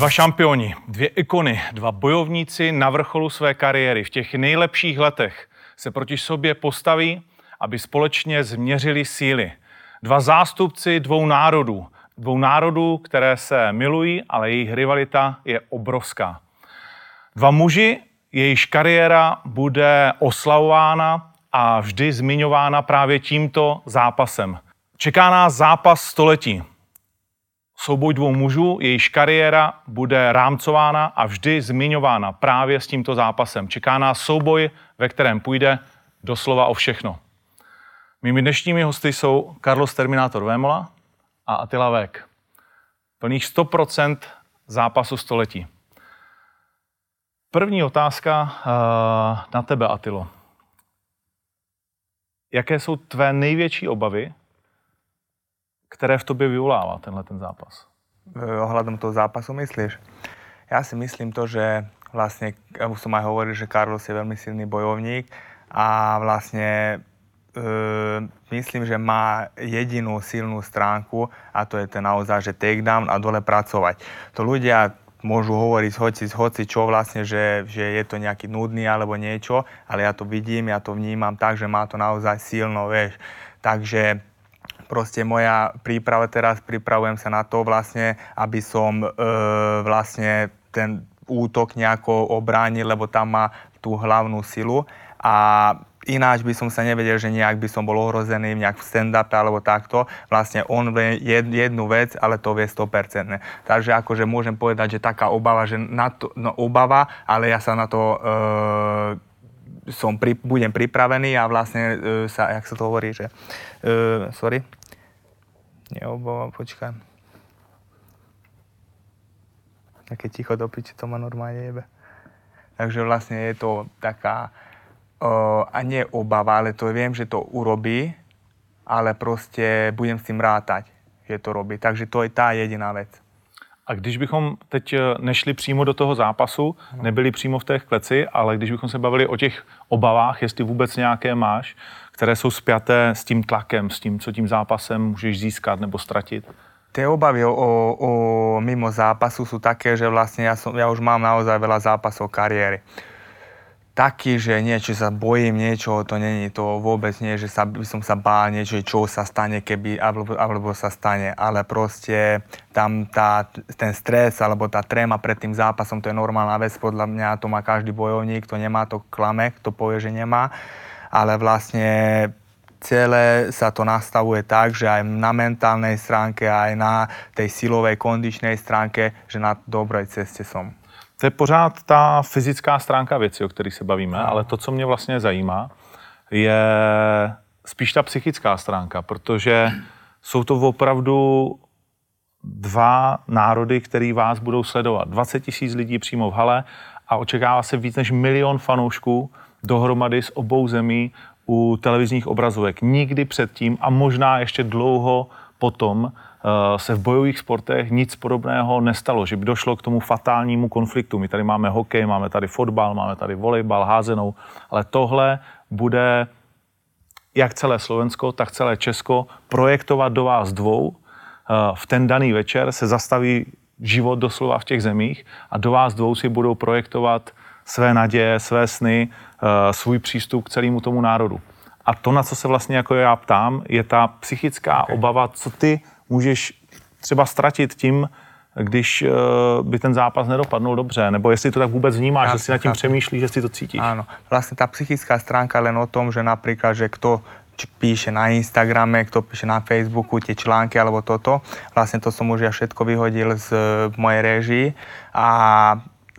Dva šampioni, dvě ikony, dva bojovníci na vrcholu své kariéry v těch nejlepších letech se proti sobě postaví, aby společně změřili síly. Dva zástupci dvou národů, dvou národů, které se milují, ale jejich rivalita je obrovská. Dva muži, jejichž kariéra bude oslavována a vždy zmiňována právě tímto zápasem. Čeká nás zápas století. Souboj dvou mužů, jejichž kariéra bude rámcována a vždy zmiňována právě s tímto zápasem. Čeká nás souboj, ve kterém půjde doslova o všechno. Mými dnešními hosty jsou Carlos Terminator Vémola a Attila Vek. Plných 100% zápasu století. První otázka uh, na tebe, Atilo. Jaké jsou tvé největší obavy, které v tobě vyvolává tenhle ten zápas? Ohľadom toho zápasu myslíš? Ja si myslím to, že vlastne, už som aj hovoril, že Carlos je veľmi silný bojovník a vlastne e, myslím, že má jedinú silnú stránku a to je ten naozaj, že takedown a dole pracovať. To ľudia môžu hovoriť hoci, hoci čo vlastne, že, že je to nejaký nudný alebo niečo, ale ja to vidím, ja to vnímam tak, že má to naozaj silno, vieš. Takže proste moja príprava teraz, pripravujem sa na to vlastne, aby som e, vlastne ten útok nejako obránil, lebo tam má tú hlavnú silu a ináč by som sa nevedel, že nejak by som bol ohrozený nejak v stand-upe alebo takto. Vlastne on vie jednu vec, ale to vie 100%. Takže akože môžem povedať, že taká obava, že na to, no obava, ale ja sa na to e, som pri, budem pripravený a vlastne e, sa, jak sa to hovorí, že e, sorry, neobávam, počkaj. Také ticho do piči, to ma normálne jebe. Takže vlastne je to taká, uh, a nie obava, ale to viem, že to urobí, ale prostě budem s tím rátať, že to robí. Takže to je ta jediná věc. A když bychom teď nešli přímo do toho zápasu, nebyli přímo v té kleci, ale když bychom se bavili o těch obavách, jestli vůbec nějaké máš, které jsou spjaté s tím tlakem, s tím, co tím zápasem můžeš získat nebo ztratit? Tie obavy o, o mimo zápasu sú také, že vlastne ja, som, ja už mám naozaj veľa zápasov kariéry. Taký, že niečo sa bojím, niečo, to není to vôbec nie, že sa, by som sa bál niečo, čo sa stane, keby, alebo, alebo sa stane, ale proste tam tá, ten stres alebo tá tréma pred tým zápasom, to je normálna vec, podľa mňa to má každý bojovník, to nemá to klame, kto povie, že nemá ale vlastne celé sa to nastavuje tak, že aj na mentálnej stránke, aj na tej silovej, kondičnej stránke, že na dobrej ceste som. To je pořád ta fyzická stránka věci, o které se bavíme, no. ale to, co mě vlastně zajímá, je spíš ta psychická stránka, protože jsou to opravdu dva národy, který vás budou sledovat. 20 tisíc lidí přímo v hale a očekává se víc než milion fanoušků, dohromady z obou zemí u televizních obrazovek. Nikdy předtím a možná ještě dlouho potom eh, se v bojových sportech nic podobného nestalo, že by došlo k tomu fatálnímu konfliktu. My tady máme hokej, máme tady fotbal, máme tady volejbal, házenou, ale tohle bude jak celé Slovensko, tak celé Česko projektovat do vás dvou. Eh, v ten daný večer se zastaví život doslova v těch zemích a do vás dvou si budou projektovat své naděje, své sny, eh, svůj přístup k celému tomu národu. A to, na co se vlastně jako já ptám, je ta psychická okay. obava, co ty můžeš třeba ztratit tím, když uh, by ten zápas nedopadnul dobře, nebo jestli to tak vůbec vnímáš, ja, že si nad tím přemýšlíš, že si to cítíš. Áno, vlastne tá psychická stránka len o tom, že napríklad, že kto píše na Instagrame, kto píše na Facebooku tie články alebo toto. Vlastne to som už ja všetko vyhodil z mojej režii a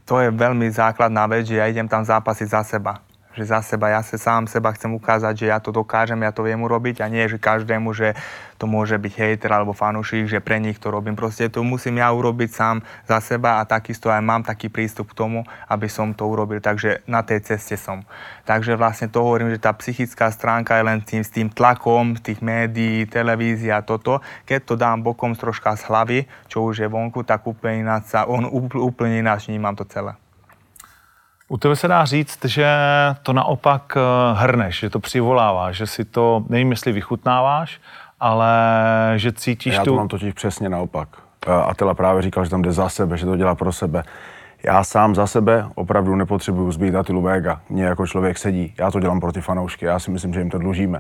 to je veľmi základná vec, že ja idem tam zápasiť za seba že za seba, ja sa sám seba chcem ukázať, že ja to dokážem, ja to viem urobiť a nie, že každému, že to môže byť hejter alebo fanúšik, že pre nich to robím. Proste to musím ja urobiť sám za seba a takisto aj mám taký prístup k tomu, aby som to urobil. Takže na tej ceste som. Takže vlastne to hovorím, že tá psychická stránka je len tým, s tým tlakom tých médií, televízia a toto. Keď to dám bokom troška z hlavy, čo už je vonku, tak úplne ináč sa, on úplne ináč vnímam to celé. U tebe se dá říct, že to naopak eh, hrneš, že to přivolává, že si to, nevím, jestli vychutnáváš, ale že cítíš Já tu... to mám totiž přesně naopak. Atila právě říkal, že tam jde za sebe, že to dělá pro sebe. Já sám za sebe opravdu nepotřebuju zbýt Atilu Vega. Mně jako člověk sedí. Já to dělám pro ty fanoušky. Já si myslím, že jim to dlužíme.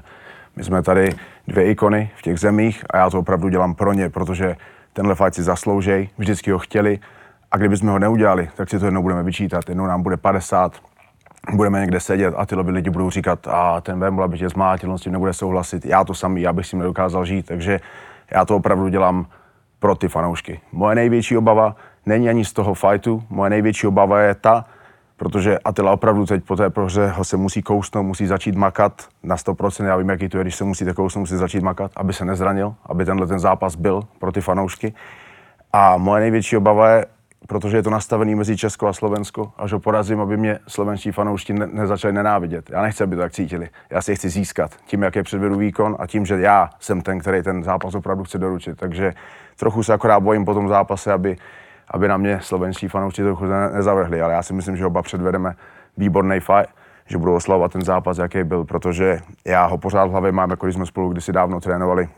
My jsme tady dvě ikony v těch zemích a já to opravdu dělám pro ně, protože tenhle fight si zasloužej, vždycky ho chtěli a kdybychom ho neudělali, tak si to jednou budeme vyčítat. Jednou nám bude 50, budeme někde sedět a ty lidi budou říkat, a ten Vemula by tě zmátil, on s tím nebude souhlasit. Já to samý, já bych s tím nedokázal žít, takže já to opravdu dělám pro ty fanoušky. Moje největší obava není ani z toho fightu, moje největší obava je ta, protože Atila opravdu teď po té prohře ho se musí kousnout, musí začít makat na 100%, já vím, jaký to je, když se musíte kousnout, musí začít makat, aby se nezranil, aby tenhle ten zápas byl pro ty fanoušky. A moje největší obava je, protože je to nastavený mezi Česko a Slovensko, až ho porazím, aby mě slovenští fanoušti ne- nezačali nenávidět. Já nechci, aby to tak cítili. Já si je chci získat tím, jak je předvedu výkon a tím, že já jsem ten, který ten zápas opravdu chce doručit. Takže trochu se akorát bojím po tom zápase, aby, aby na mě slovenští fanoušci trochu nezavrhli, ale já si myslím, že oba předvedeme výborný fight že budou oslavovat ten zápas, jaký byl, protože já ho pořád v hlavě mám, jako když jsme spolu kdysi dávno trénovali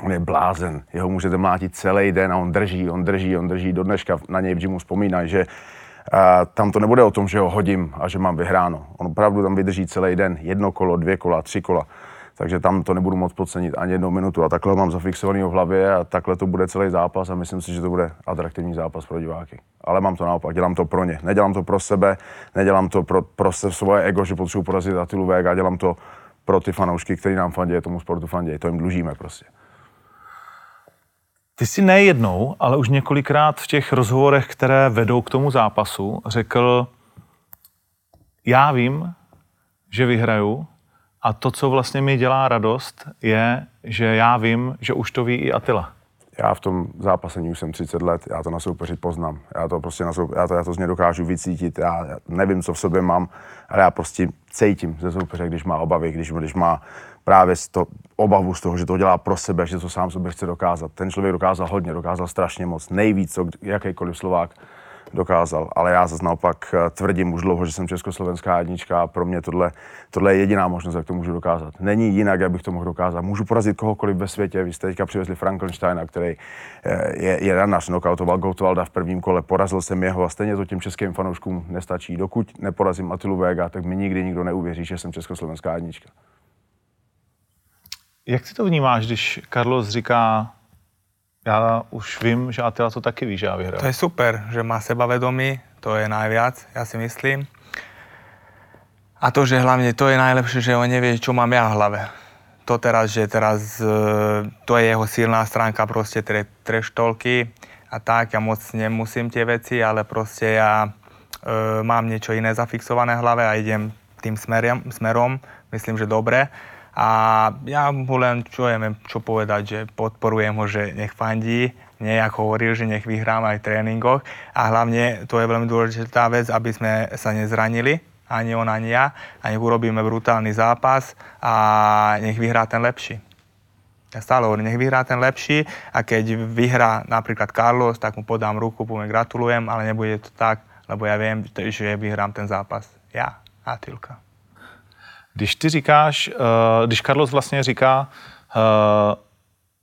on je blázen, jeho můžete mlátit celý den a on drží, on drží, on drží. Do dneška na něj v gymu vzpomínají, že uh, tam to nebude o tom, že ho hodím a že mám vyhráno. On opravdu tam vydrží celý den, jedno kolo, dvě kola, tři kola. Takže tam to nebudu moc podcenit ani jednou minutu. A takhle ho mám zafixovaný v hlavě a takhle to bude celý zápas a myslím si, že to bude atraktivní zápas pro diváky. Ale mám to naopak, dělám to pro ně. Nedělám to pro sebe, nedělám to pro, pro svoje ego, že potřebuji porazit Atilu Vega, dělám to pro ty fanoušky, kteří nám fandějí, tomu sportu fandějí. To jim dlužíme prostě. Ty jsi nejednou, ale už několikrát v těch rozhovorech, které vedou k tomu zápasu, řekl, já vím, že vyhraju a to, co vlastně mi dělá radost, je, že já vím, že už to ví i Atila. Já v tom zápasení už jsem 30 let, já to na soupeři poznám. Já to prostě na soupeři, já to, já to z něj dokážu vycítit, já, nevím, co v sobě mám, ale já prostě cítím ze soupeře, když má obavy, když, když má právě z to, obavu z toho, že to dělá pro sebe, že to sám sobě chce dokázat. Ten člověk dokázal hodně, dokázal strašně moc, nejvíc, co jakýkoliv Slovák dokázal. Ale já zase naopak eh, tvrdím už dlouho, že jsem československá jednička a pro mě tohle, tohle je jediná možnost, jak to můžu dokázat. Není jinak, jak bych to mohl dokázat. Můžu porazit kohokoliv ve světě. Vy jste teďka přivezli Frankensteina, který eh, je, je ranař, nokautoval Gottwalda v prvním kole, porazil jsem jeho a stejně to těm českým fanouškům nestačí. Dokud neporazím Atilu Vega, tak mi nikdy nikdo neuvěří, že jsem československá jednička. Jak ty to vnímáš, když Carlos říká, já už vím, že Atila to taky ví, že já vyhraju. To je super, že má sebavedomí, to je najviac, ja si myslím. A to, že hlavne to je najlepšie, že on nevie, čo mám ja v hlave. To teraz, že teraz, e, to je jeho silná stránka, proste tre, treštolky a tak, ja moc nemusím tie veci, ale proste ja e, mám niečo iné zafixované v hlave a idem tým smerom, smerom myslím, že dobre a ja mu len čo, neviem, čo povedať, že podporujem ho, že nech fandí, nie ako hovoril, že nech vyhrám aj v tréningoch a hlavne to je veľmi dôležitá vec, aby sme sa nezranili, ani on, ani ja a nech urobíme brutálny zápas a nech vyhrá ten lepší. Ja stále hovorím, nech vyhrá ten lepší a keď vyhrá napríklad Carlos, tak mu podám ruku, poviem gratulujem, ale nebude to tak, lebo ja viem, že vyhrám ten zápas. Ja a Tilka. Když ty říkáš, uh, když Carlos vlastně říká, uh,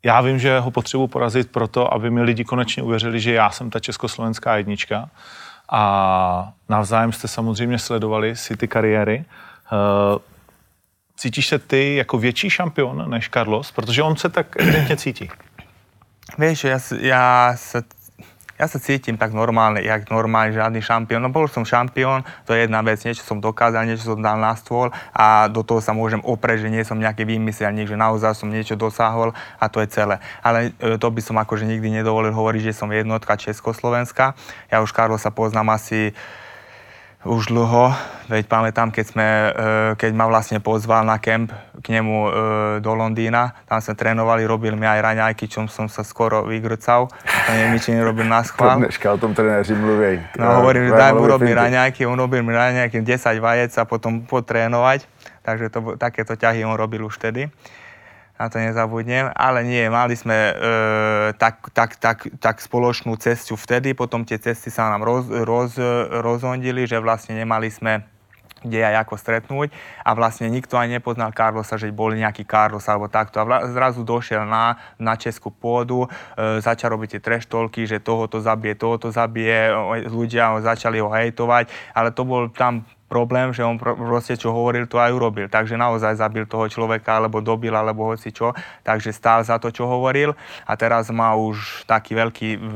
já vím, že ho potřebuji porazit proto, aby mi lidi konečně uvěřili, že já jsem ta československá jednička. A navzájem jste samozřejmě sledovali si ty kariéry. Uh, cítíš se ty jako větší šampion než Carlos? Protože on se tak evidentně cítí. Víš, já, já se ja sa cítim tak normálne, jak normálne, žiadny šampión. No bol som šampión, to je jedna vec, niečo som dokázal, niečo som dal na stôl a do toho sa môžem oprieť, že nie som nejaký výmyselník, že naozaj som niečo dosahol a to je celé. Ale e, to by som akože nikdy nedovolil hovoriť, že som jednotka Československa. Ja už Karlo sa poznám asi už dlho, veď pamätám, keď, sme, e, keď ma vlastne pozval na kemp k nemu e, do Londýna, tam sme trénovali, robil mi aj raňajky, čom som sa skoro vygrcal, to neviem, či nerobil na schvál. Dneška o tom trenéři mluví. No hovorím, že daj mu robiť raňajky, on robil mi raňajky 10 vajec a potom potrénovať, takže to, takéto ťahy on robil už vtedy na to nezabudnem, ale nie, mali sme e, tak, tak, tak, tak spoločnú cestu vtedy, potom tie cesty sa nám roz, roz, rozhondili, že vlastne nemali sme kde aj ako stretnúť a vlastne nikto ani nepoznal Carlosa, že bol nejaký Carlos alebo takto. A zrazu došiel na, na českú pôdu, e, začal robiť tie treštolky, že tohoto zabije, tohoto zabije, ľudia ho začali ho hejtovať, ale to bol tam problém, že on proste čo hovoril, to aj urobil. Takže naozaj zabil toho človeka, alebo dobil, alebo hoci čo. Takže stál za to, čo hovoril. A teraz má už taký veľký v,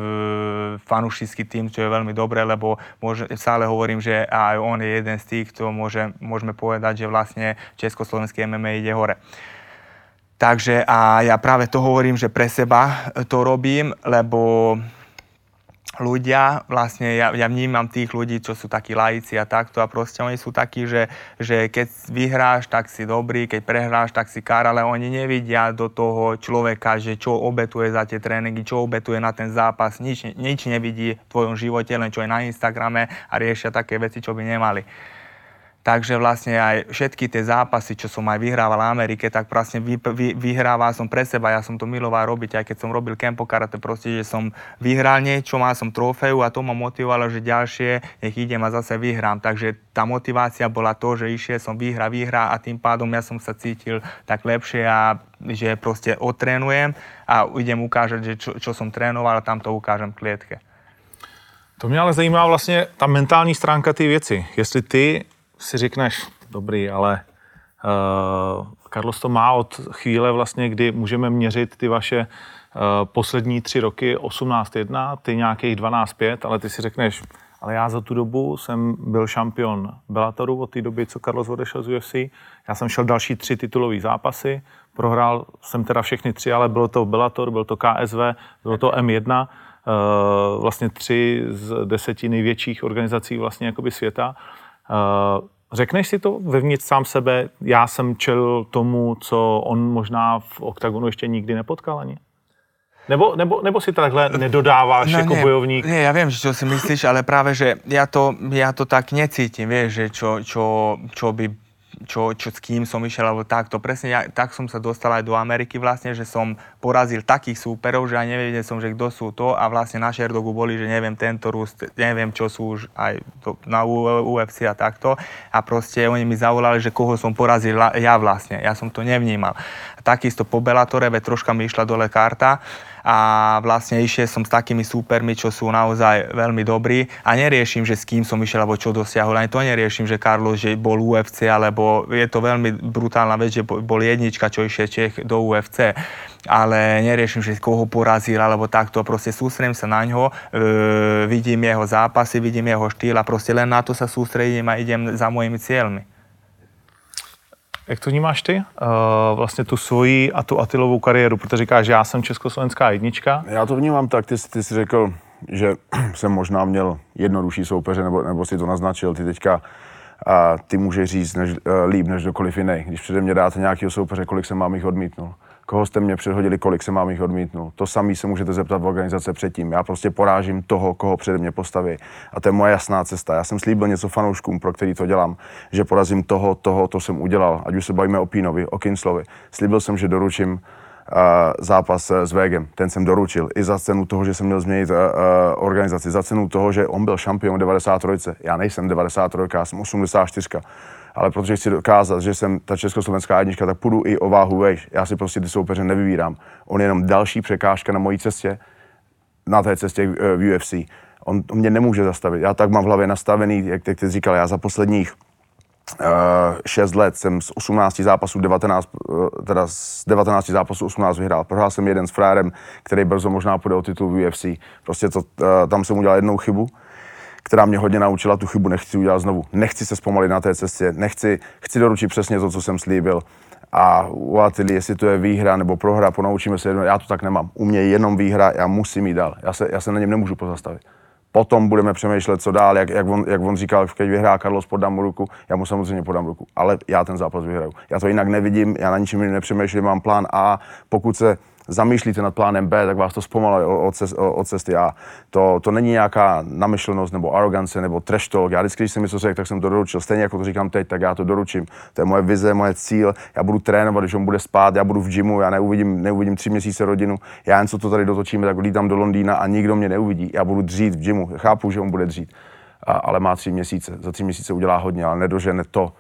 fanušický tým, čo je veľmi dobré, lebo môže, stále hovorím, že aj on je jeden z tých, kto môže, môžeme povedať, že vlastne československý MMA ide hore. Takže a ja práve to hovorím, že pre seba to robím, lebo ľudia, vlastne ja, ja vnímam tých ľudí, čo sú takí laici a takto a proste oni sú takí, že, že keď vyhráš, tak si dobrý, keď prehráš, tak si kár, ale oni nevidia do toho človeka, že čo obetuje za tie tréningy, čo obetuje na ten zápas, nič, nič nevidí v tvojom živote, len čo je na Instagrame a riešia také veci, čo by nemali. Takže vlastne aj všetky tie zápasy, čo som aj vyhrával v Amerike, tak vlastne vy, vy, vyhrával som pre seba, ja som to miloval robiť, aj keď som robil kempo karate, proste, že som vyhral niečo, mal som trofeju a to ma motivovalo, že ďalšie, nech idem a zase vyhrám. Takže tá motivácia bola to, že išiel som vyhra, vyhra a tým pádom ja som sa cítil tak lepšie a že proste otrénujem a idem ukážať, že čo, čo som trénoval a tam to ukážem klietke. To mě ale zajímá vlastně ta mentální stránka ty věci. Jestli ty si řekneš, dobrý, ale uh, Carlos to má od chvíle vlastně, kdy můžeme měřit ty vaše uh, poslední tři roky 18-1, ty nějakých 12-5, ale ty si řekneš, ale já za tu dobu jsem byl šampion Bellatoru od té doby, co Carlos odešel z UFC. Já jsem šel další tři titulové zápasy, prohrál jsem teda všechny tři, ale bylo to Bellator, byl to KSV, bylo to M1, uh, vlastně tři z deseti největších organizací vlastně jakoby světa. Uh, Řekneš si to vevnitř sám sebe, já jsem čel tomu, co on možná v OKTAGONu ještě nikdy nepotkal ani? Nebo, nebo, nebo si to takhle nedodáváš no, jako nie, bojovník? Nie, ja viem, čo si myslíš, ale práve, že ja to, ja to tak necítim, vieš, že čo, čo, čo by čo, čo s kým som išiel, alebo takto. Presne ja, tak som sa dostal aj do Ameriky vlastne, že som porazil takých súperov, že aj nevedel som, že kto sú to a vlastne na Sherdogu boli, že neviem, tento Rus, neviem, čo sú už aj to, na UFC a takto. A proste oni mi zavolali, že koho som porazil ja vlastne. Ja som to nevnímal. Takisto po Bellatore, troška mi išla dole karta a vlastne išiel som s takými súpermi, čo sú naozaj veľmi dobrí a neriešim, že s kým som išiel alebo čo dosiahol. Ani to neriešim, že Carlos že bol UFC, alebo je to veľmi brutálna vec, že bol jednička, čo išiel Čech do UFC ale neriešim, že koho porazil alebo takto, proste sústredím sa na ňo, e, vidím jeho zápasy, vidím jeho štýl a proste len na to sa sústredím a idem za mojimi cieľmi. Jak to vnímáš ty? Uh, vlastně tu svoji a tu Atilovou kariéru, protože říkáš, že já jsem československá jednička. Já to vnímám tak, ty, ty jsi řekl, že jsem možná měl jednodušší soupeře, nebo, nebo si to naznačil, ty teďka a ty můžeš říct než, uh, líp než kdokoliv jiný. Když přede mě dáte nějakého soupeře, kolik jsem mám jich odmítnul koho jste mě předhodili, kolik se mám jich odmítnul. To samý se můžete zeptat v organizace předtím. Já prostě porážím toho, koho přede mě postaví. A to je moje jasná cesta. Já jsem slíbil něco fanouškům, pro který to dělám, že porazím toho, toho, to jsem udělal. Ať už se bavíme o Pínovi, o Kinslovi. Slíbil jsem, že doručím uh, zápas s Vegem. Ten jsem doručil. I za cenu toho, že jsem měl změnit uh, organizaci. Za cenu toho, že on byl šampion 93. Já nejsem 93, já jsem 84 ale protože chci dokázat, že jsem ta československá jednička, tak půjdu i o váhu vejš. Já si prostě ty soupeře nevybírám. On je jenom další překážka na mojí cestě, na té cestě v UFC. On, mě nemůže zastavit. Já tak mám v hlavě nastavený, jak, jak ty říkal, já za posledních uh, 6 let jsem z 18 zápasů 19, uh, teda z 19 zápasů 18 vyhrál. Prohrál jsem jeden s frárem, který brzo možná půjde o titul v UFC. Prostě to, uh, tam jsem udělal jednou chybu která mě hodně naučila, tu chybu nechci udělat znovu. Nechci se zpomalit na té cestě, nechci, chci doručit přesně to, co jsem slíbil. A u Atily, jestli to je výhra nebo prohra, ponaučíme se jedno, já to tak nemám. U mě je jenom výhra, já musím jít dál. Já se, já se na něm nemůžu pozastavit. Potom budeme přemýšlet, co dál, jak, jak, on, jak on říkal, když vyhrá Carlos, podám mu ruku, já mu samozřejmě podám ruku, ale já ten zápas vyhraju. Já to jinak nevidím, já na ničem nepřemýšlím, mám plán A, pokud se zamýšlíte nad plánem B, tak vás to zpomaluje od, od cesty A. To, to není nějaká namyšlenost nebo arogance nebo trash talk. Já vždycky, když jsem něco řekl, tak jsem to doručil. Stejně jako to říkám teď, tak já to doručím. To je moje vize, moje cíl. Já budu trénovat, když on bude spát, já budu v gymu, já neuvidím, neuvidím tři měsíce rodinu. Já jen co to tady dotočíme, tak lítám do Londýna a nikdo mě neuvidí. Já budu dřít v gymu. Chápu, že on bude dřít a, ale má tři měsíce. Za tři měsíce udělá hodně, ale nedožene to,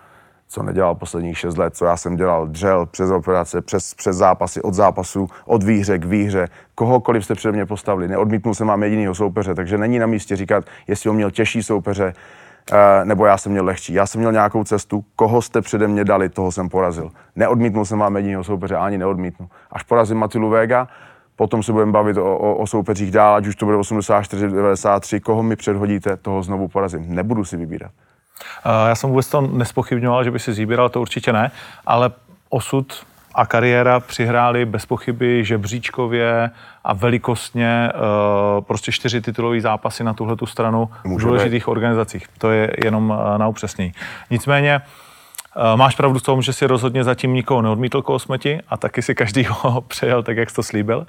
co nedělal posledních šest let, co já jsem dělal, dřel přes operace, přes, přes zápasy, od zápasu, od výhře k výhře, kohokoliv jste přede mě postavili. Neodmítnul jsem vám jedinýho soupeře, takže není na místě říkat, jestli on měl těžší soupeře, eh, nebo já jsem měl lehčí. Já jsem měl nějakou cestu, koho jste přede mě dali, toho jsem porazil. Neodmítnul jsem vám jedinýho soupeře, ani neodmítnu. Až porazím Matilu Vega, potom se budeme bavit o, o, o soupeřích dál, ať už to bude 84, 93, koho mi předhodíte, toho znovu porazím. Nebudu si vybírat. Eh, já jsem vůbec to nespochybňoval, že by si zíběral, to určitě ne, ale osud a kariéra přihráli bez pochyby žebříčkově a velikostně uh, prostě čtyři titulové zápasy na tuhle stranu Může v důležitých organizacích. To je jenom uh, na upřesnění. Nicméně máš pravdu v tom, že si rozhodně zatím nikoho neodmítl koho smeti a taky si každý ho přejel tak, jak jsi to slíbil.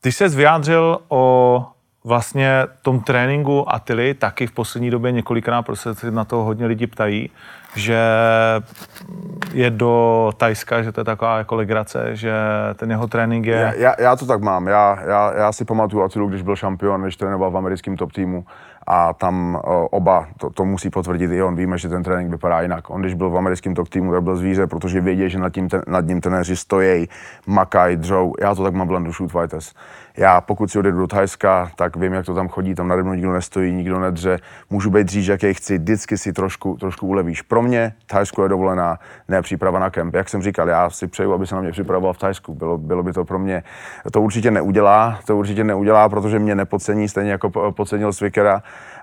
Ty jsi vyjádřil o vlastně tom tréninku Atily taky v poslední době několikrát, protože se na to hodně lidi ptají, že je do Tajska, že to je taková jako legrace, že ten jeho trénink je... Já, já, já to tak mám. Já, já, já si pamatuju Atilu, když byl šampion, když trénoval v americkém top týmu a tam oba, to, to musí potvrdit i on, víme, že ten trénink vypadá jinak. On, když byl v americkém top týmu, tak byl zvíře, protože věděl, že nad, tím, ten, nad ním trenéři stojí, makaj, dřou. Já to tak mám v Shoot Fighters. Já pokud si odjedu do Thajska, tak vím, jak to tam chodí, tam nade mnou nikdo nestojí, nikdo nedře, můžu být dříž, jaký chci, vždycky si trošku, trošku ulevíš. Pro mě Thajsko je dovolená, ne příprava na kemp. Jak jsem říkal, já si přeju, aby se na mě připravoval v Thajsku. Bylo, bylo by to pro mě, to určitě neudělá, to určitě neudělá, protože mě nepodcení, stejně jako podcenil Svikera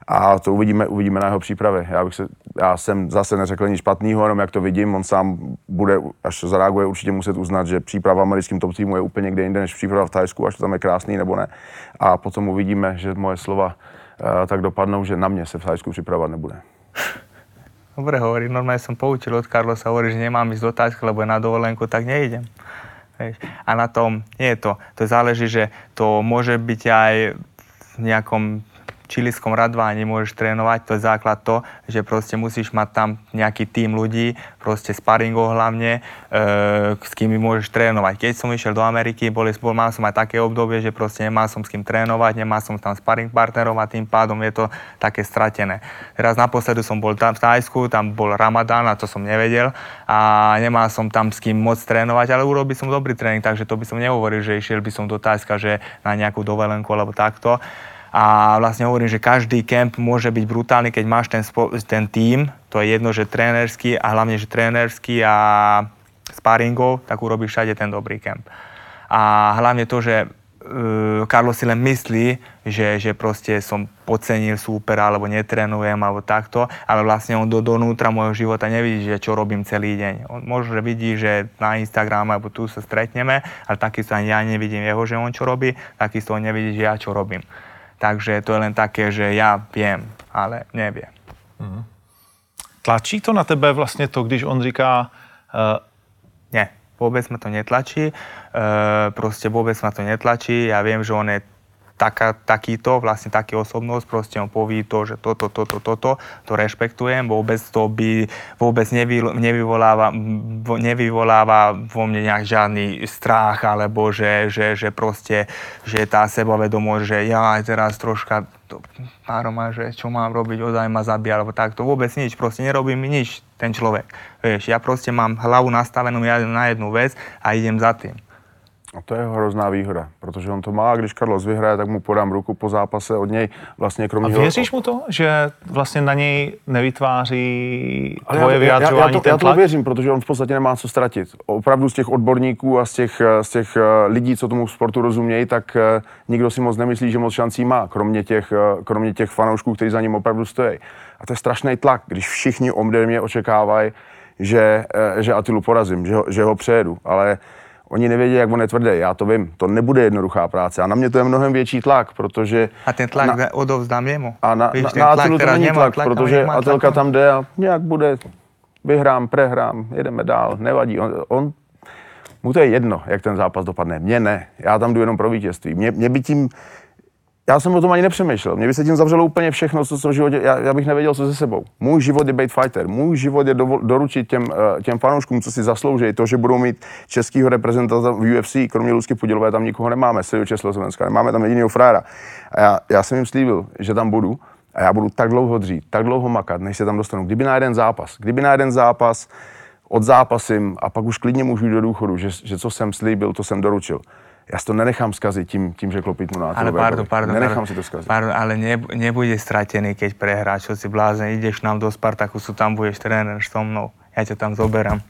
a to uvidíme, uvidíme na jeho přípravě. Já, bych se, já jsem zase neřekl nic špatného, jenom jak to vidím, on sám bude, až zareaguje, určitě muset uznat, že příprava v americkém top týmu je úplně někde jinde než příprava v Thajsku, až to tam je krásný nebo ne. A potom uvidíme, že moje slova uh, tak dopadnou, že na mě se v Thajsku připravovat nebude. Dobre hovorí, normálne som poučil od Carlosa, hovorí, že nemám ísť do Thajska, lebo na dovolenku, tak nejdem. A na tom je to. To záleží, že to môže byť aj v nejakom čiliskom radváni môžeš trénovať, to je základ to, že proste musíš mať tam nejaký tým ľudí, proste sparingov hlavne, e, s kým môžeš trénovať. Keď som išiel do Ameriky, boli, bol, mal som aj také obdobie, že proste nemal som s kým trénovať, nemal som tam sparing partnerov a tým pádom je to také stratené. Teraz naposledu som bol tam v Tajsku, tam bol Ramadán a to som nevedel a nemal som tam s kým moc trénovať, ale urobil som dobrý tréning, takže to by som nehovoril, že išiel by som do Tajska, že na nejakú dovolenku alebo takto. A vlastne hovorím, že každý kemp môže byť brutálny, keď máš ten, ten tým, to je jedno, že trénerský a hlavne, že trénerský a sparingov, tak urobíš všade ten dobrý kemp. A hlavne to, že uh, Carlos si len myslí, že, že proste som podcenil super alebo netrénujem alebo takto, ale vlastne on do, donútra môjho života nevidí, že čo robím celý deň. On možno, že vidí, že na Instagram alebo tu sa stretneme, ale takisto ani ja nevidím jeho, že on čo robí, takisto on nevidí, že ja čo robím. Takže to je len také, že já vím, ale nevím. Mm. Tlačí to na tebe vlastně to, když on říká... Uh... Ne, vůbec mě to netlačí. Uh, prostě vůbec mě to netlačí. Já vím, že on je taká, takýto, vlastne taký osobnosť, proste on poví to, že toto, toto, toto, to rešpektujem, vôbec to by vôbec nevy, nevyvoláva, nevyvoláva vo mne nejak žiadny strach, alebo že, že, že proste, že tá sebavedomosť, že ja aj teraz troška to, pároma, že čo mám robiť, ozaj ma zabíja, alebo takto. Vôbec nič, proste nerobí mi nič ten človek. Vieš, ja proste mám hlavu nastavenú na jednu vec a idem za tým. A to je hrozná výhoda, protože on to má, když Carlos vyhraje, tak mu podám ruku po zápase od něj vlastně kromě... A věříš mu to, že vlastně na něj nevytváří tvoje já, vyjádřování já, já, to, já to věřím, protože on v podstatě nemá co ztratit. Opravdu z těch odborníků a z těch, z těch eh, lidí, co tomu sportu rozumějí, tak eh, nikdo si moc nemyslí, že moc šancí má, kromě těch, eh, kromě těch fanoušků, kteří za ním opravdu stojí. A to je strašný tlak, když všichni ode mě očekávají, že, že Atilu porazím, že ho, že ho přejedu, ale Oni nevědí, jak on je tvrdý, já to vím. To nebude jednoduchá práce. A na mě to je mnohem větší tlak, protože... A ten tlak na, odovzdám jemu. A na, Víš, na, na Atilu to není tlak, tlak, protože Atelka tlak, tam jde a nějak bude, vyhrám, prehrám, jedeme dál, nevadí. On, on mu to je jedno, jak ten zápas dopadne. Mně ne. Já tam jdu jenom pro vítězství. Mě, mě by tím já jsem o tom ani nepřemýšlel. Mě by se tím zavřelo úplně všechno, co, co v životě, já, já bych nevěděl, co se sebou. Můj život je být fighter, můj život je do, doručit těm, uh, těm fanouškům, co si zaslouží, to, že budou mít českého reprezentanta v UFC, kromě Lusky Podilové, tam nikoho nemáme, Silvio Československa, nemáme tam jediného frára. A já, já jsem jim slíbil, že tam budu A já budu tak dlouho dřít, tak dlouho makat, než se tam dostanu. Kdyby na jeden zápas, kdyby na jeden zápas odzápasím a pak už klidně můžu jít do důchodu, že, že co jsem slíbil, to jsem doručil. Já si to nenechám zkazit tím, tím že klopit mu na Ale pardon, pardon, Nenechám pardon, si to zkazit. Pardon, ale ne, nebude stratený, keď prehráš, čo si blázen, ideš nám do Spartakusu, tam budeš tréner so mnou, ja ťa tam zoberám.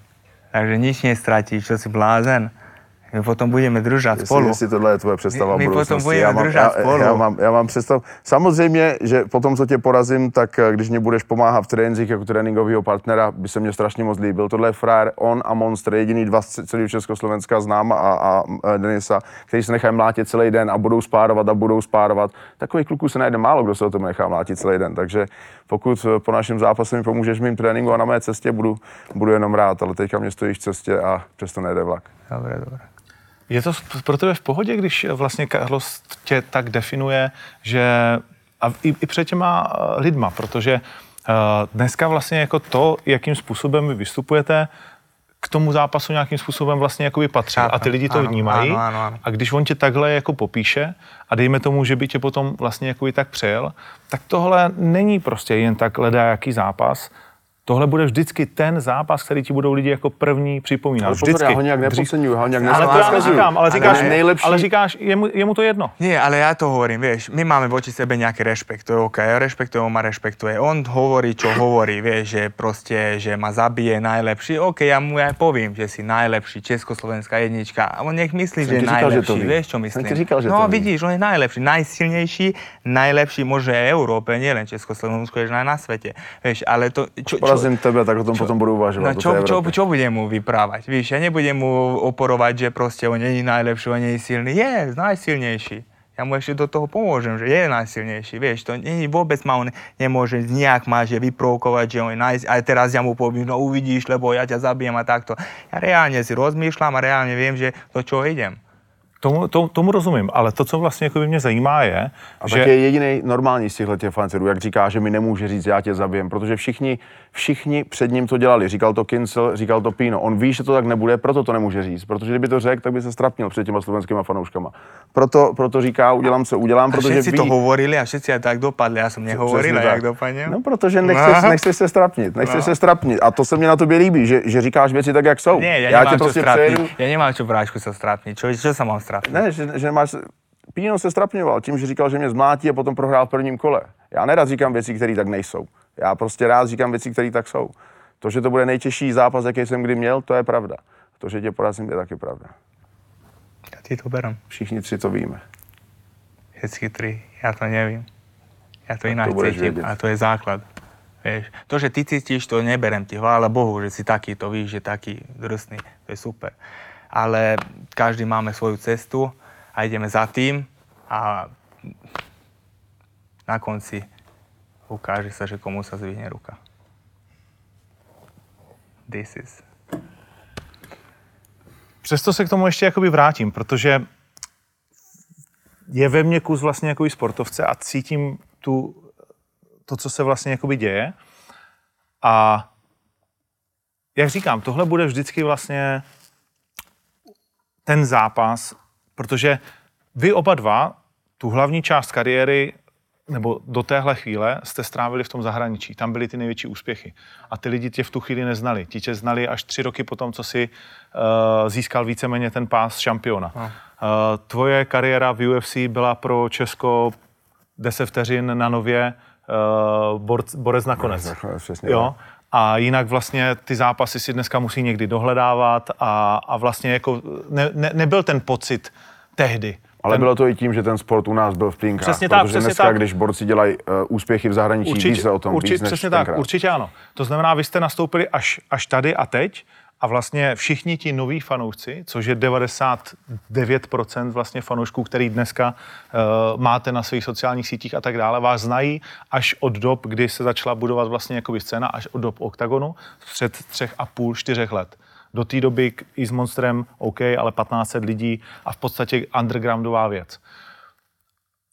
Takže nič nestratíš, čo si blázen. My potom budeme držet Jestli, spolu. jestli tohle je tvoje představa My- my potom budeme já mám, držet já, spolu. Já mám, já mám představu. Samozřejmě, že potom, co tě porazím, tak eh, když mě budeš pomáhat v trénincích jako tréninkového partnera, by se mě strašně moc líbil. Tohle je frajer, on a Monster, jediný dva z celého Československa znám a, a, a Denisa, kteří se nechají mlátit celý den a budou spárovat a budou spárovat. Takových kluků se najde málo, kdo se o tom nechá mlátit celý den. Takže pokud eh, po našem zápase mi pomůžeš mým tréninku a na mé cestě, budu, budu jenom rád, ale teďka mě stojíš v cestě a přesto nejde vlak. Dobre, dobre. Je to pro tebe v pohodě, když vlastně Carlos tě tak definuje, že a i, i před těma eh, lidma, protože eh, dneska vlastně jako to, jakým způsobem vy vystupujete, k tomu zápasu nějakým způsobem vlastně jakoby patří. A ty lidi to Ano, vnímají. ano, ano, ano. A když on tě takhle jako popíše a dejme tomu, že by tě potom vlastně jakoby tak přejel, tak tohle není prostě jen tak jaký zápas. Tohle bude vždycky ten zápas, který ti budou lidi jako první připomínat. Ale pozor, vždycky. já ho nějak nepodceňuju, já ho nějak ale to já neříkám, ale říkáš, Ale nejlepší- ale říkáš jemu, jemu to jedno. Nie, ale ja to hovorím, vieš, my máme voči sebe nejaký rešpekt, to je OK, ja rešpektujem, on ma rešpektuje. On hovorí, čo hovorí, vieš, že proste, že ma zabije najlepší, OK, ja mu aj poviem, že si najlepší, československá jednička. A on nech myslí, že je ti říkal, že to najlepší, ví. vieš, čo Som myslím. ti říkal, že no to ví. vidíš, on je najlepší, najsilnejší, najlepší možno aj v Európe, nielen Československu, je na svete. Vieš, ale to... Čo, Porazím tebe, tak o tom potom budu uvažovat. No do čo, čo, čo budem mu vyprávať? Víš, ja nebudem mu oporovať, že proste on je najlepší, on je silný. Je najsilnejší. Ja mu ešte do toho pomôžem, že je najsilnejší. Vieš, to nie, vôbec ma on nemôže nejak ma že vyprovokovať, že on je naj... A teraz ja mu poviem, no uvidíš, lebo ja ťa zabijem a takto. Ja reálne si rozmýšľam a reálne viem, že do čoho idem. Tomu, to, tomu rozumím, ale to, co vlastně jako by mě zajímá, je, A že tak je jediný normální z těchto těch fancerů, jak říká, že mi nemůže říct, já tě zabijem, protože všichni, všichni před ním to dělali. Říkal to Kincel, říkal to Pino. On ví, že to tak nebude, proto to nemůže říct. Protože kdyby to řekl, tak by se strapnil před těma slovenskýma fanouškama. Proto, proto říká, udělám, co udělám, A protože ví, to hovorili a aj tak dopadli. Ja som nehovoril, a jak tak. dopadne. No, protože nechceš, No. nechceš se strapnit, nechceš No. se strapnit. A to se mně na tobě líbí, že, že říkáš věci tak, jak jsou. Ja, já nemám tě prostě přejedu. Ja nemám čo brášku sa strapniť. Čo, čo mám strapniť? Ne, že, že máš... Píno se strapňoval tím, že říkal, že mě zmlátí a potom prohrál v prvním kole. Já nerad říkám věci, které tak nejsou. Já prostě rád říkám věci, které tak jsou. To, že to bude nejtěžší zápas, jaký jsem kdy měl, to je pravda. To, že tě porazím, je taky pravda. Ja ti to berem. Všichni tři to víme. Všetky tri. Ja to neviem. Ja to inak to budeš cítim vedieť. a to je základ. Vieš, to, že ty cítiš, to neberem ti. Chvála Bohu, že si taký, to víš, že taký drsný. To je super. Ale každý máme svoju cestu a ideme za tým a na konci ukáže sa, že komu sa zvihne ruka. This is. Přesto se k tomu ještě jakoby vrátím, protože je ve mně kus vlastně jakoby sportovce a cítím tu, to, co se vlastně jakoby děje. A jak říkám, tohle bude vždycky vlastně ten zápas, protože vy oba dva tu hlavní část kariéry nebo do téhle chvíle jste strávili v tom zahraničí. Tam byly ty největší úspěchy. A ty lidi tě v tu chvíli neznali. Ti tě znali až tři roky potom, co si uh, získal víceméně ten pás šampiona. Uh, tvoje kariéra v UFC byla pro Česko 10 vteřin na nově uh, borc, borec nakonec. Borec nakonec, přesně Jo? A jinak vlastně ty zápasy si dneska musí někdy dohledávat a, a vlastně jako ne, ne, nebyl ten pocit tehdy. Ale ten, bylo to i tím, že ten sport u nás byl v plinkách. Přesně tak, protože přesně dneska, tak. když borci dělají uh, úspěchy v zahraničí, ví se o tom určitě, víc než přesně tenkrát. tak, určitě ano. To znamená, vy jste nastoupili až, až tady a teď a vlastně všichni ti noví fanoušci, což je 99% vlastně fanoušků, který dneska uh, máte na svých sociálních sítích a tak dále, vás znají až od dob, kdy se začala budovat vlastně jakoby scéna, až od dob OKTAGONu, před třech a půl, čtyřech let. Do té doby i s Monstrem OK, ale 1500 lidí a v podstatě undergroundová věc.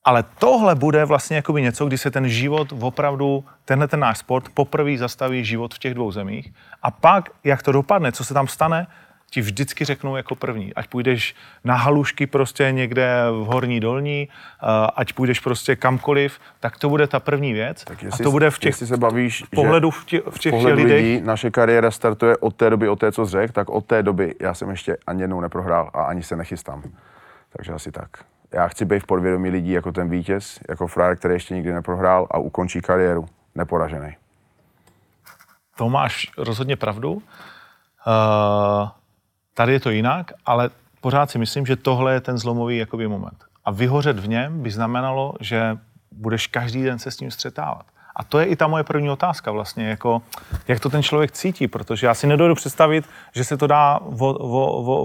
Ale tohle bude vlastně jakoby něco, kdy se ten život opravdu, tenhle ten náš sport poprvé zastaví život v těch dvou zemích. A pak, jak to dopadne, co se tam stane, ti vždycky řeknou jako první. Ať půjdeš na halušky prostě někde v horní dolní, uh, ať půjdeš prostě kamkoliv, tak to bude ta první věc. Tak a to bude v těch jestli se bavíš, pohledu v těch, v těch lidech. lidí, naše kariéra startuje od té doby, od té, co řekl, tak od té doby já jsem ještě ani jednou neprohrál a ani se nechystám. Takže asi tak. Já chci být v podvědomí lidí jako ten vítěz, jako frajer, který ještě nikdy neprohrál a ukončí kariéru neporažený. To máš rozhodně pravdu. Uh, tady je to jinak, ale pořád si myslím, že tohle je ten zlomový jakoby moment. A vyhořet v něm by znamenalo, že budeš každý den se s ním střetávat. A to je i ta moje první otázka vlastně, jako, jak to ten člověk cítí, protože já si nedovedu představit, že se to dá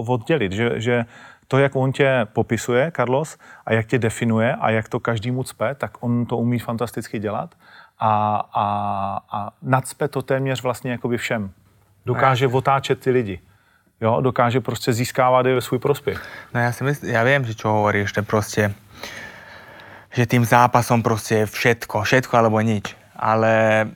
oddělit, že, že to, jak on tě popisuje, Carlos, a jak tě definuje a jak to každý mu cpe, tak on to umí fantasticky dělat a, a, a nadspe to téměř vlastně jakoby všem. Dokáže otáčet ty lidi. Jo, dokáže prostě získávat je ve svůj prospěch. No ja si myslím, ja viem, že čo hovoríš, že proste, že tým zápasom proste je všetko, všetko alebo nič. Ale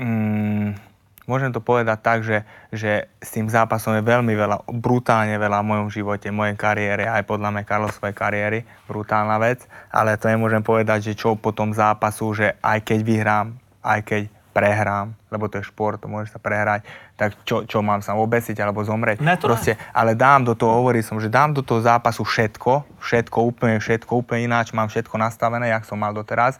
mm, môžem to povedať tak, že, že s tým zápasom je veľmi veľa, brutálne veľa v mojom živote, v mojej kariére, aj podľa mňa Karlosovej kariéry, brutálna vec, ale to nemôžem povedať, že čo po tom zápasu, že aj keď vyhrám, aj keď prehrám, lebo to je šport, to môže sa prehrať, tak čo, čo mám sa obesiť alebo zomrieť. Ne, to Proste, ale dám do toho, hovoril som, že dám do toho zápasu všetko, všetko, úplne všetko, úplne ináč, mám všetko nastavené, jak som mal doteraz,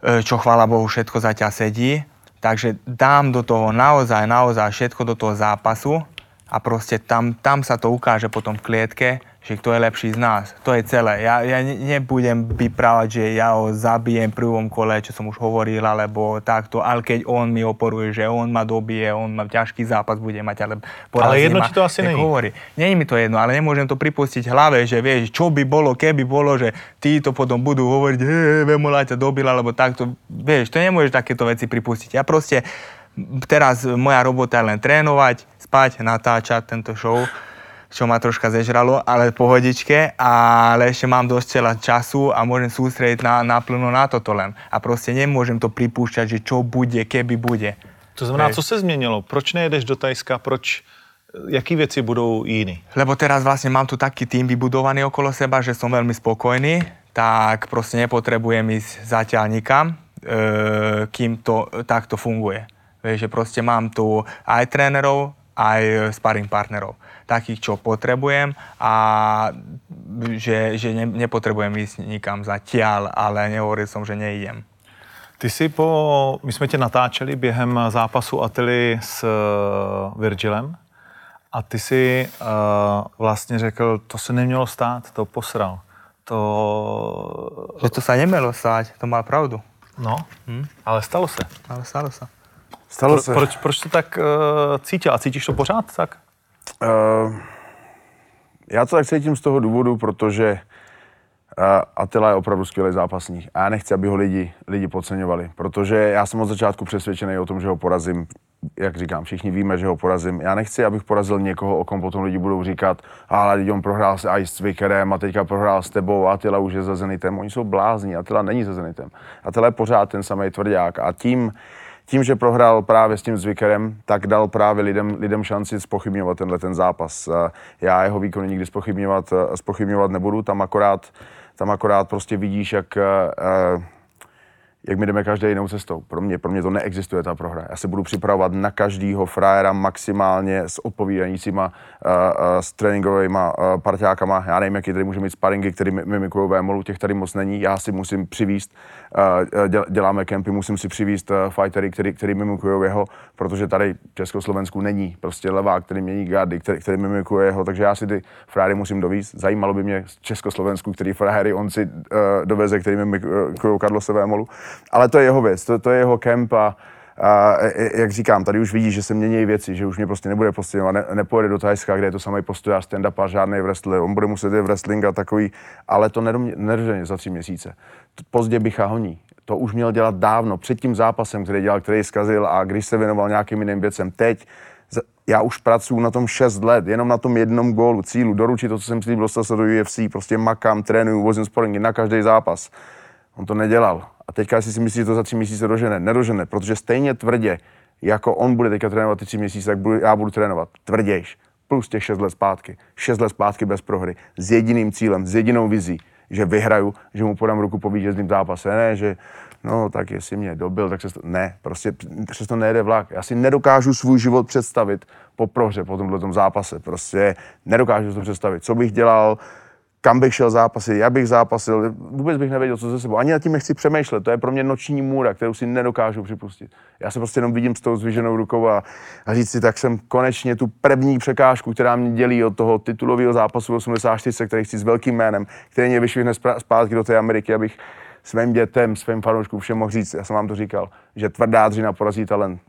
E, čo chvála Bohu všetko zatiaľ sedí. Takže dám do toho naozaj, naozaj všetko do toho zápasu a proste tam, tam sa to ukáže potom v klietke, že kto je lepší z nás. To je celé. Ja, ja ne- nebudem vyprávať, že ja ho zabijem v prvom kole, čo som už hovoril, alebo takto, ale keď on mi oporuje, že on ma dobije, on ma ťažký zápas bude mať, ale porazí jedno ma, ti to asi není. hovorí. Není mi to jedno, ale nemôžem to pripustiť hlave, že vieš, čo by bolo, keby bolo, že títo potom budú hovoriť, hej, Vemola ťa dobil, alebo takto. Vieš, to nemôžeš takéto veci pripustiť. Ja proste, teraz moja robota je len trénovať, spať, natáčať tento show, čo ma troška zežralo, ale pohodičke, ale ešte mám dosť veľa času a môžem sústrediť na, naplno na toto len. A proste nemôžem to pripúšťať, že čo bude, keby bude. To znamená, co se změnilo? Proč nejedeš do Tajska? Proč, jaký věci budou jiný? Lebo teraz vlastne mám tu taký tým vybudovaný okolo seba, že som veľmi spokojný, tak proste nepotrebujem ísť zatiaľ nikam, e, kým to takto funguje. Vieš, že proste mám tu aj trénerov, aj sparring partnerov. Takých, čo potrebujem a že, že ne, nepotrebujem ísť nikam zatiaľ, ale nehovoril som, že neidem. Ty si po, my jsme tě natáčeli během zápasu Atily s uh, Virgilem a ty si uh, vlastně řekl, to se nemělo stát, to posral. To, Že to sa nemelo stať, to má pravdu. no, ale stalo se. Ale stalo sa. Stalo Pro, se. proč, proč to tak uh, cítil? A cítíš to pořád tak? Uh, já to tak cítím z toho důvodu, protože uh, Attila je opravdu skvělý zápasník a já nechci, aby ho lidi, lidi podceňovali, protože já jsem od začátku přesvědčený o tom, že ho porazím, jak říkám, všichni víme, že ho porazím. Já nechci, abych porazil někoho, o kom potom lidi budou říkat, ale lidi, on prohrál se i s Vikerem a teďka prohrál s tebou, Attila už je za Zenitem. Oni jsou blázní, Attila není za Zenitem. Attila je pořád ten samý tvrdák a tím, tím, že prohrál právě s tím Zvikerem, tak dal právě lidem, lidem šanci spochybňovat tenhle ten zápas. Eh, Já jeho výkony nikdy spochybňovat, eh, spochybňovat nebudu, tam akorát, tam akorát prostě vidíš, jak, eh, eh, jak my jdeme každý jinou cestou. Pro mě, pro mě to neexistuje ta prohra. Já se budu připravovat na každýho frajera maximálně s odpovídajícíma uh, uh, s tréninkovými uh, parťákama. Já nevím, jaký tady může mít sparingy, který mi- mimikují vémolu, těch tady moc není. Já si musím přivíst, uh, děl, děláme kempy, musím si přivíst uh, fightery, který, který mimikují jeho, protože tady v Československu není prostě levák, který mění gardy, který, který mimikuje jeho, takže já si ty frajery musím dovízt. Zajímalo by mě z Československu, který frajery on si uh, doveze, který mimikují Karlose Vémolu. Ale to je jeho věc, to, to je jeho kemp a, a jak říkám, tady už vidí, že se mění věci, že už mě prostě nebude postihovat, ne, nepojede do Tajska, kde je to samý postojář, stand-up a žádný wrestler, on bude muset jít wrestling a takový, ale to nedožene za tři měsíce. Pozdě bycha honí. To už měl dělat dávno, před tím zápasem, který dělal, který zkazil a když se věnoval nějakým jiným věcem. Teď já už pracuji na tom 6 let, jenom na tom jednom gólu, cílu, doručit to, co jsem slíbil, dostal se do UFC, prostě makám, trénuju, vozím sporingy na každý zápas. On to nedělal. A teďka, jestli si myslí, že to za tři měsíce dožene, nedožene, protože stejně tvrdě, jako on bude teďka trénovat ty tři měsíce, tak budu, já budu trénovat tvrdějš. plus těch 6 let zpátky. 6 let zpátky bez prohry. S jediným cílem, s jedinou vizí, že vyhraju, že mu podám ruku po vítězným zápase. Ne, že no tak jestli mě dobil, tak se to, ne, prostě přes to nejde vlak. Já si nedokážu svůj život představit po prohře, po tomhle zápase. Prostě nedokážu to představit. Co bych dělal, kam bych šel zápasit, jak bych zápasil, vůbec bych nevěděl, co ze sebou. Ani nad tím nechci přemýšlet, to je pro mě noční můra, kterou si nedokážu připustit. Já se prostě jenom vidím s tou zvyženou rukou a, a říct si, tak jsem konečně tu první překážku, která mě dělí od toho titulového zápasu 84, který chci s velkým jménem, který mě vyšvihne zpátky do té Ameriky, abych svým dětem, svým fanouškům všem mohl říct, já jsem vám to říkal, že tvrdá dřina porazí talent.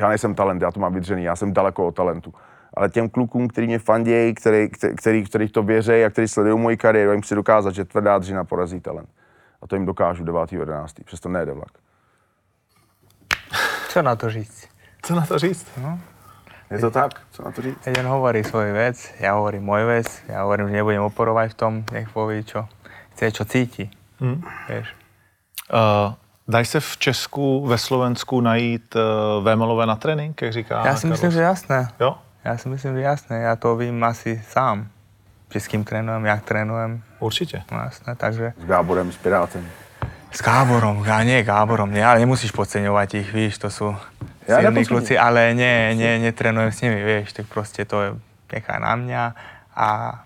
Já nejsem talent, já to mám vydřený, já jsem daleko od talentu ale těm klukům, který mě fandějí, který, který, který, to věří a který sledují moji kariéru, jim chci dokázat, že tvrdá dřina porazí talent. A to jim dokážu 9.11. Přesto nejde vlak. Co na to říct? Co na to říct? No. Je to tak? Co na to říct? Jeden hovorí svoju vec, já hovorím můj vec, já hovorím, že nebudem oporovat v tom, nech poví, čo chce, čo cítí. Hmm. Vieš. Uh, Dají se v Česku, ve Slovensku najít uh, Vémelové na trénink, jak říká Já si Karlos? myslím, že jasné. Jo? Já si myslím, že jasné, já to vím asi sám, že s kým trénujem, jak trénujem. Určitě. No, jasné, takže... S Gáborem, s Pirátem. S Gáborom, já nie Gáborom, ne, ale nemusíš podceňovat ich, víš, to jsou ja silní kluci, ale ne, ne, netrénujem s nimi, víš, tak prostě to je, nechá na mě a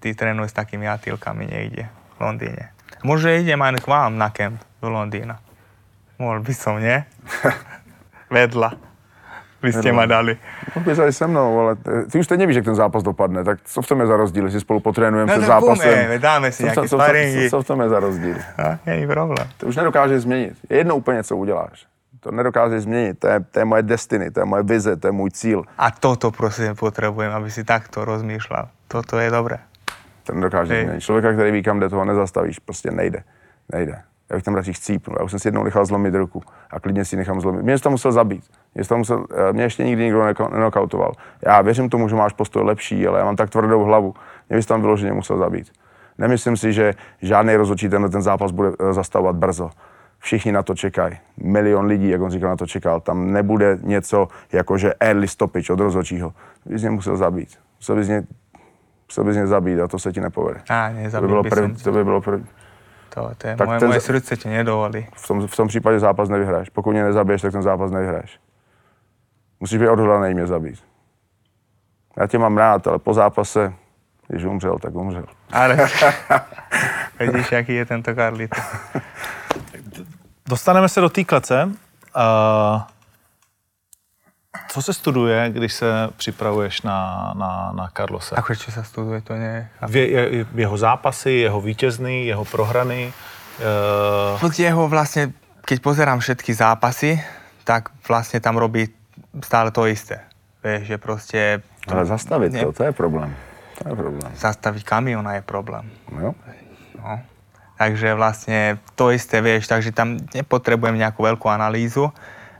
ty trénuj s takými atýlkami někde v Londýně. Možná idem aj k vám na kemp do Londýna. Mohl by som, ne? Vedla vy jste ma dali. Podpísali se mnou, ale ty už stejně víš, jak ten zápas dopadne, tak co v tom je za rozdíl, jestli spolu potrénujeme no, před zápasem? Půjme, dáme si nějaké co, sparingy. Co, co, v tom je za rozdíl? Není problém. To už nedokážeš změnit. Je jedno úplně, co uděláš. To nedokážeš změnit, to je, to je moje destiny, to je moje vize, to je můj cíl. A toto prosím potřebujeme, aby si takto rozmýšlel. Toto je dobré. To nedokážeš změnit. Člověka, který ví, kam jde, toho nezastavíš, prostě nejde. Nejde já bych tam radši chcípnul. Já už jsem si jednou nechal zlomit ruku a klidně si nechám zlomit. Mě to musel zabít. Mě, to musel, eh, mě ještě nikdy nikdo nenokautoval. Já věřím tomu, že máš postoj lepší, ale já mám tak tvrdou hlavu. Mě bys tam vyloženě musel zabít. Nemyslím si, že žádný rozhodčí tenhle ten zápas bude eh, zastavovat brzo. Všichni na to čekají. Milion lidí, jak on říkal, na to čekal. Tam nebude něco jako, že early stoppage od rozhodčího. Bys mě musel zabít. Musel bys mě, musel bys mě zabít a to se ti nepovede. A, ne, to by bylo první. To by bylo první. To, to je tak moje, ten, moje srdce ti nedovolí. V tom, v tom případě zápas nevyhraješ. Pokud mě nezabiješ, tak ten zápas nevyhraješ. Musíš být odhodlaný mě zabít. Já tě mám rád, ale po zápase, když umřel, tak umřel. Ale vidíš, jaký je tento Karlito. Dostaneme se do té klece. Uh, co se studuje, když se připravuješ na, na, na Carlose? A co se studuje, to ne... V, je, jeho zápasy, jeho vítězný, jeho prohrany? Uh... Jeho vlastně, keď pozerám všetky zápasy, tak vlastně tam robí stále to isté. Víš, že prostě... Ale zastavit ne... to, to je problém. To je problém. Zastavit kamiona je problém. No. no. Takže vlastně to isté, vieš, takže tam nepotrebujem nějakou velkou analýzu,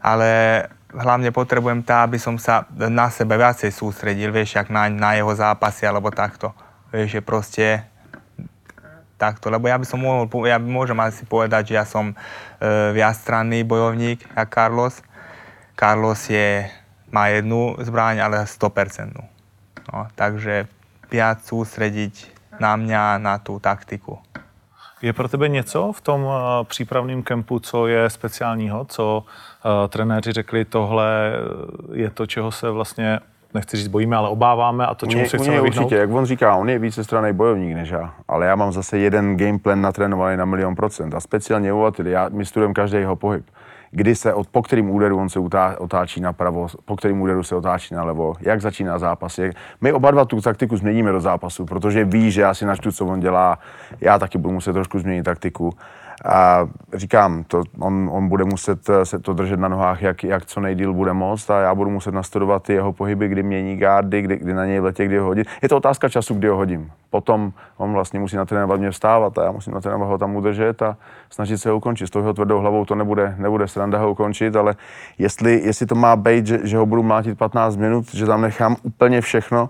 ale hlavne potrebujem tá, aby som sa na sebe viacej sústredil, vieš, jak na, na jeho zápasy alebo takto. Vieš, že proste takto, lebo ja by som mohol, ja môžem asi povedať, že ja som e, viacstranný bojovník, jak Carlos. Carlos je, má jednu zbraň, ale 100%. No, takže viac sústrediť na mňa, na tú taktiku. Je pro tebe něco v tom uh, přípravném kempu, co je speciálního, co uh, trenéři řekli, tohle je to, čeho se vlastně nechci říct bojíme, ale obáváme a to, čemu se chceme vyhnout? Určitě, jak on říká, on je více strany bojovník než já, ale já mám zase jeden gameplan natrénovaný na milion procent a speciálně u já, my studujeme každý jeho pohyb kdy se, od, po kterým úderu on se utá, otáčí napravo, po kterým úderu se otáčí na levo, jak začíná zápas. Jak... My oba dva tu taktiku změníme do zápasu, protože ví, že já si načtu, co on dělá, já taky budu muset trošku změnit taktiku. A říkám, to, on, on bude muset eh, se to držet na nohách, jak, jak co nejdíl bude moct a já budu muset nastudovat ty jeho pohyby, kdy mění gardy, kdy, kdy na něj letě, kdy ho hodit. Je to otázka času, kdy ho hodím. Potom on vlastně musí natrénovat mě vstávat a já musím natrénovat ho tam udržet a snažit se ho ukončit. S tou jeho tvrdou hlavou to nebude, nebude sranda ho ukončit, ale jestli, jestli to má být, že, že ho budu mlátit 15 minut, že tam nechám úplně všechno,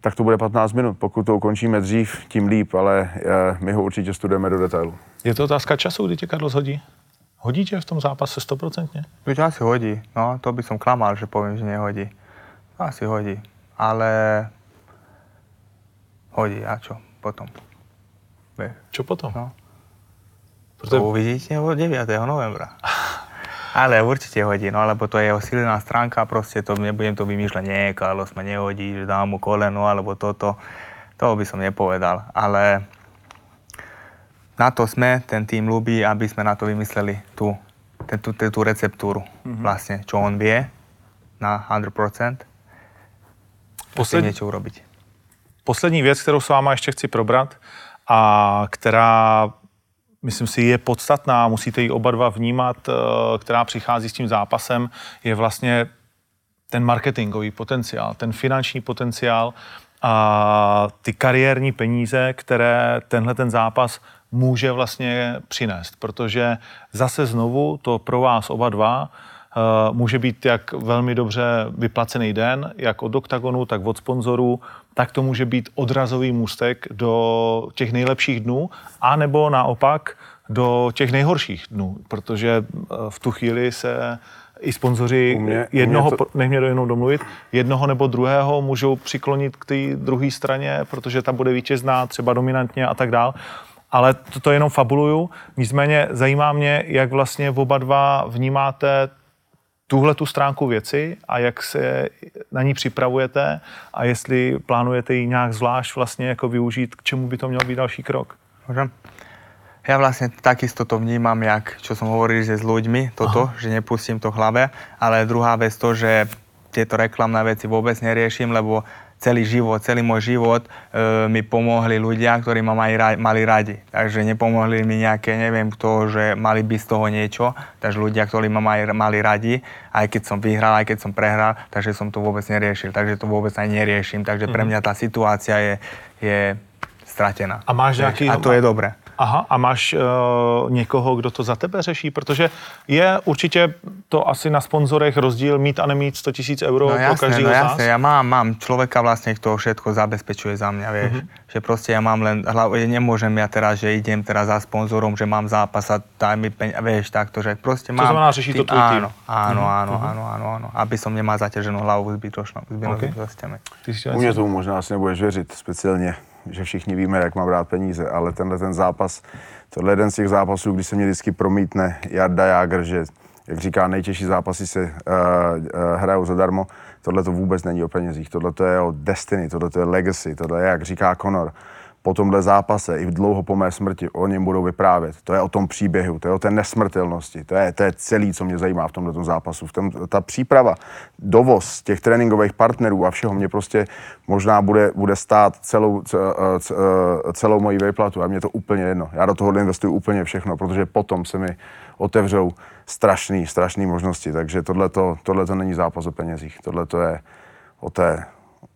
tak to bude 15 minut. Pokud to ukončíme dřív, tím líp, ale eh, my ho určitě studujeme do detailu. Je to otázka času, kdy tě Carlos hodí? Hodí tě v tom zápase stoprocentně? To asi hodí, no, to by som klamal, že povím, že nehodí. Asi hodí, ale hodí a čo potom. Čo potom? no. Protože To uvidíte od 9. novembra. Ale určite hodí, no lebo to je jeho silná stránka, proste to nebudem to vymýšľať, nie, Carlos ma nehodí, že dám mu koleno, alebo toto. To by som nepovedal, ale na to sme, ten tým ľubí, aby sme na to vymysleli tú, ten, tú, tú, tú receptúru, mm-hmm. vlastne, čo on vie na 100%, Posled... Posled, niečo urobiť. poslední věc, kterou s váma ještě chci probrat a která, myslím si, je podstatná, musíte ji oba dva vnímat, eh, která přichází s tím zápasem, je vlastně ten marketingový potenciál, ten finanční potenciál a ty kariérní peníze, které tenhle ten zápas může vlastně přinést, protože zase znovu to pro vás oba dva eh, může být jak velmi dobře vyplacený den, jak od oktagonu, tak od sponzorů, tak to může být odrazový můstek do těch nejlepších dnů, anebo naopak do těch nejhorších dnů, protože eh, v tu chvíli se i sponzoři mě- jednoho, mě to... nech mě jenom domluvit, jednoho nebo druhého můžou přiklonit k té druhé straně, protože ta bude vítězná, třeba dominantně a tak dál. Ale to, to jenom fabuluju. Nicméně zajímá mě, jak vlastně oba dva vnímáte tuhle tu stránku věci a jak se na ní připravujete a jestli plánujete ji nějak zvlášť vlastně jako využít, k čemu by to měl být další krok. Môžem? Ja vlastne takisto to vnímam, jak, čo som hovoril, že s ľuďmi, toto, Aha. že nepustím to v hlave, ale druhá vec to, že tieto reklamné veci vôbec neriešim, lebo celý život, celý môj život e, mi pomohli ľudia, ktorí ma mali, mali radi. Takže nepomohli mi nejaké, neviem kto, že mali by z toho niečo. Takže ľudia, ktorí ma mali, mali radi, aj keď som vyhral, aj keď som prehral, takže som to vôbec neriešil. Takže to vôbec aj neriešim. Takže pre mňa tá situácia je, je stratená. A máš nějaký... A to je dobré. Aha, a máš uh, někoho, kdo to za tebe řeší? Protože je určitě to asi na sponzorech rozdíl mít a nemít 100 tisíc euro No pro jasné, každého no z nás. jasné, ja mám, mám človeka vlastne, kto všetko zabezpečuje za mňa, vieš. Mm-hmm. Že proste ja mám len, hlavu, nemôžem ja teraz, že idem teraz za sponzorom, že mám zápas a daj mi peň, vieš, takto, že proste To mám... znamená, řeší to tvůj tým. Áno, áno, áno, áno, áno, áno, aby som nemal zaťaženú hlavu zbytočnou, zbytočnou. Chtěl U mě tomu možná asi nebudeš věřit, speciálně, že všichni víme, jak mám brát peníze, ale tenhle ten zápas, tohle je jeden z těch zápasů, kdy se mě vždycky promítne Jarda Jágr, že jak říká, nejtěžší zápasy se uh, uh, hrajou zadarmo. Tohle to vůbec není o penězích, tohle to je o destiny, tohle to je legacy, tohle je, jak říká Conor, po tomhle zápase i v dlouho po mé smrti o něm budou vyprávět. To je o tom příběhu, to je o té nesmrtelnosti, to je, to je celý, co mě zajímá v tomhle zápasu. V tom, ta příprava, dovoz těch tréninkových partnerů a všeho mě prostě možná bude, bude stát celou, ce- ce- eh, celou moji výplatu a mě to úplně jedno. Já do toho investuju úplně všechno, protože potom se mi otevřou strašný, strašný možnosti. Takže tohle to není zápas o penězích. Tohle to je o té,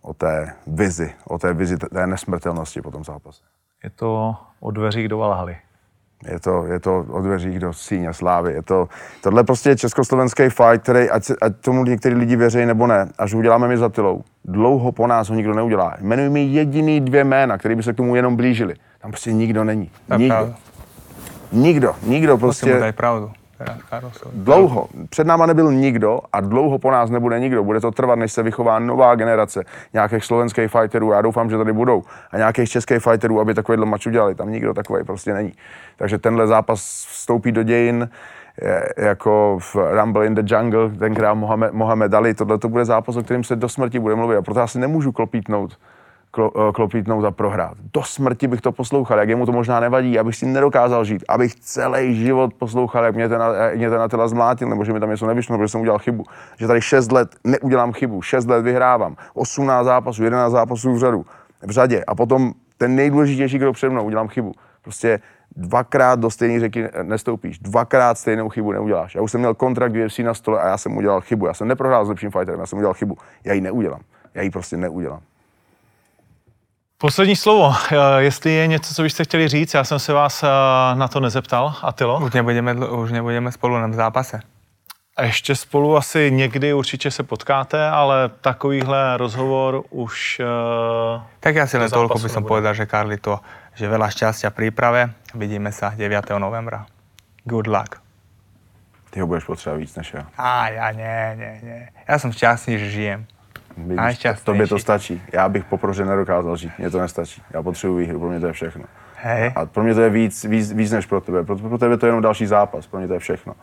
o té vizi, o té vizi té nesmrtelnosti po tom zápase. Je to od dveří do Valhaly. Je to, je to od dveří do síně slávy. Je to, tohle prostě je československý fight, který, ať, se- ať tomu některý lidi věří nebo ne, až uděláme my za tylou. Dlouho po nás ho nikdo neudělá. Jmenuj mi jediný dvě jména, které by se k tomu jenom blížili. Tam prostě nikdo není. Nikdo. Nikdo. Nikdo Musím mu prostě pravdu. Dlouho. Před náma nebyl nikdo a dlouho po nás nebude nikdo. Bude to trvat, než se vychová nová generace nějakých slovenských fighterů. Já doufám, že tady budou. A nějakých českých fighterů, aby takovýhle mač udělali. Tam nikdo takový prostě není. Takže tenhle zápas vstoupí do dějin je, jako v Rumble in the Jungle, tenkrát Mohamed, Mohamed Ali. Tohle to bude zápas, o kterém se do smrti bude mluvit. A proto já si nemůžu klopítnout eh, klopítnout a prohrát. Do smrti bych to poslouchal, jak jemu to možná nevadí, abych si nedokázal žít, abych celý život poslouchal, jak mě ten, jak mě ten Attila zmlátil, nebo že mi tam něco nevyšlo, nebo že jsem udělal chybu. Že tady 6 let neudělám chybu, 6 let vyhrávám, 18 zápasů, 11 zápasů v řadu, v řadě a potom ten nejdůležitější, kdo přede mnou, udělám chybu. Prostě dvakrát do stejné řeky nestoupíš, dvakrát stejnou chybu neuděláš. Já už jsem měl kontrakt UFC na stole a já jsem udělal chybu. Já jsem neprohrál s lepším fighterem, já jsem udělal chybu. Já ji neudělám. Já ji prostě neudělám. Poslední slovo. Eh, Jestli je něco, co byste chtěli říct, já jsem se vás eh, na to nezeptal. Atilo? Už nebudeme, už nebudeme spolu na zápase. A ještě spolu asi někdy určitě se potkáte, ale takovýhle rozhovor už... eh, Tak ja si len toľko by som povedal, že Karlito, že veľa šťastia v príprave. Vidíme sa 9. novembra. Good luck. Ty ho budeš potřebovat víc než já. Á, ja nie, nie, nie. Ja som šťastný, že žijem. Vidíš, Najšťastnejší. Tobě to stačí. Já bych po prohře nedokázal žít, mně to nestačí. Já potřebuji výhru, pro mě to je všechno. Hej. A pro mě to je víc, víc, víc než pro tebe. Pro, pro tebe to je jenom další zápas, pro mě to je všechno.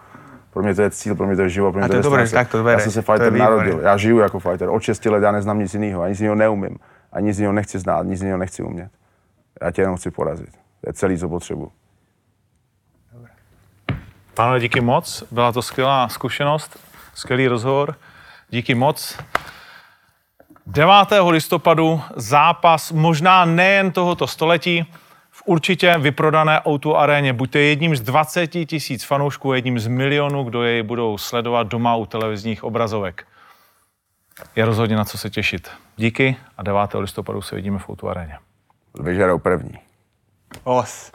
Pro mě to je cíl, pro mě to je život, pro mě A to, to je dobré, tak to bereš. Já jsem se fighter narodil, já žiju jako fighter. Od 6 let já neznám nic jiného, ani nic jiného neumím. Ani nic jiného nechci znát, nic jiného nechci umět. Já tě jenom chci porazit. To je celý, co potřebuji. Pánové, díky moc. Byla to skvělá zkušenost, skvělý rozhovor. Díky moc. 9. listopadu zápas možná nejen tohoto století, v určitě vyprodané Outu aréně. Buďte jedním z 20 tisíc fanoušků, jedním z milionů, kdo jej budou sledovat doma u televizních obrazovek. Je rozhodně na co se těšit. Díky a 9. listopadu se vidíme v Outu aréně. Vyžerou první. Os.